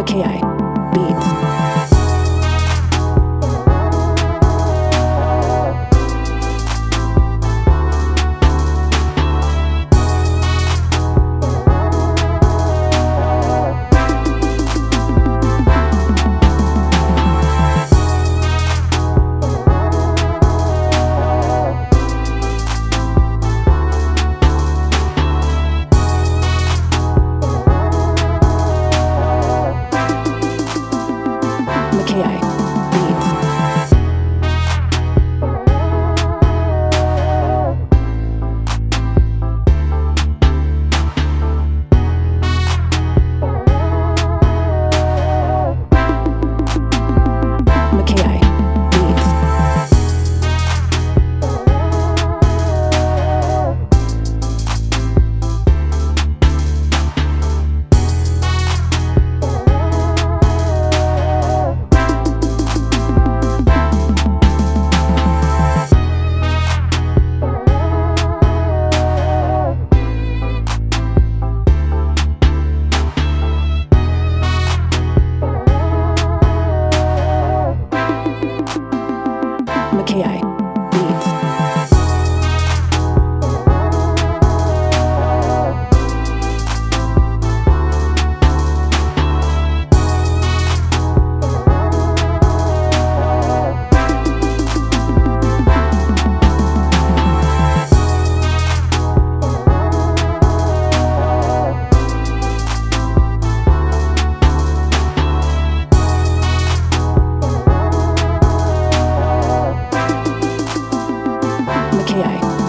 Okay. Mackay Mackay Clio.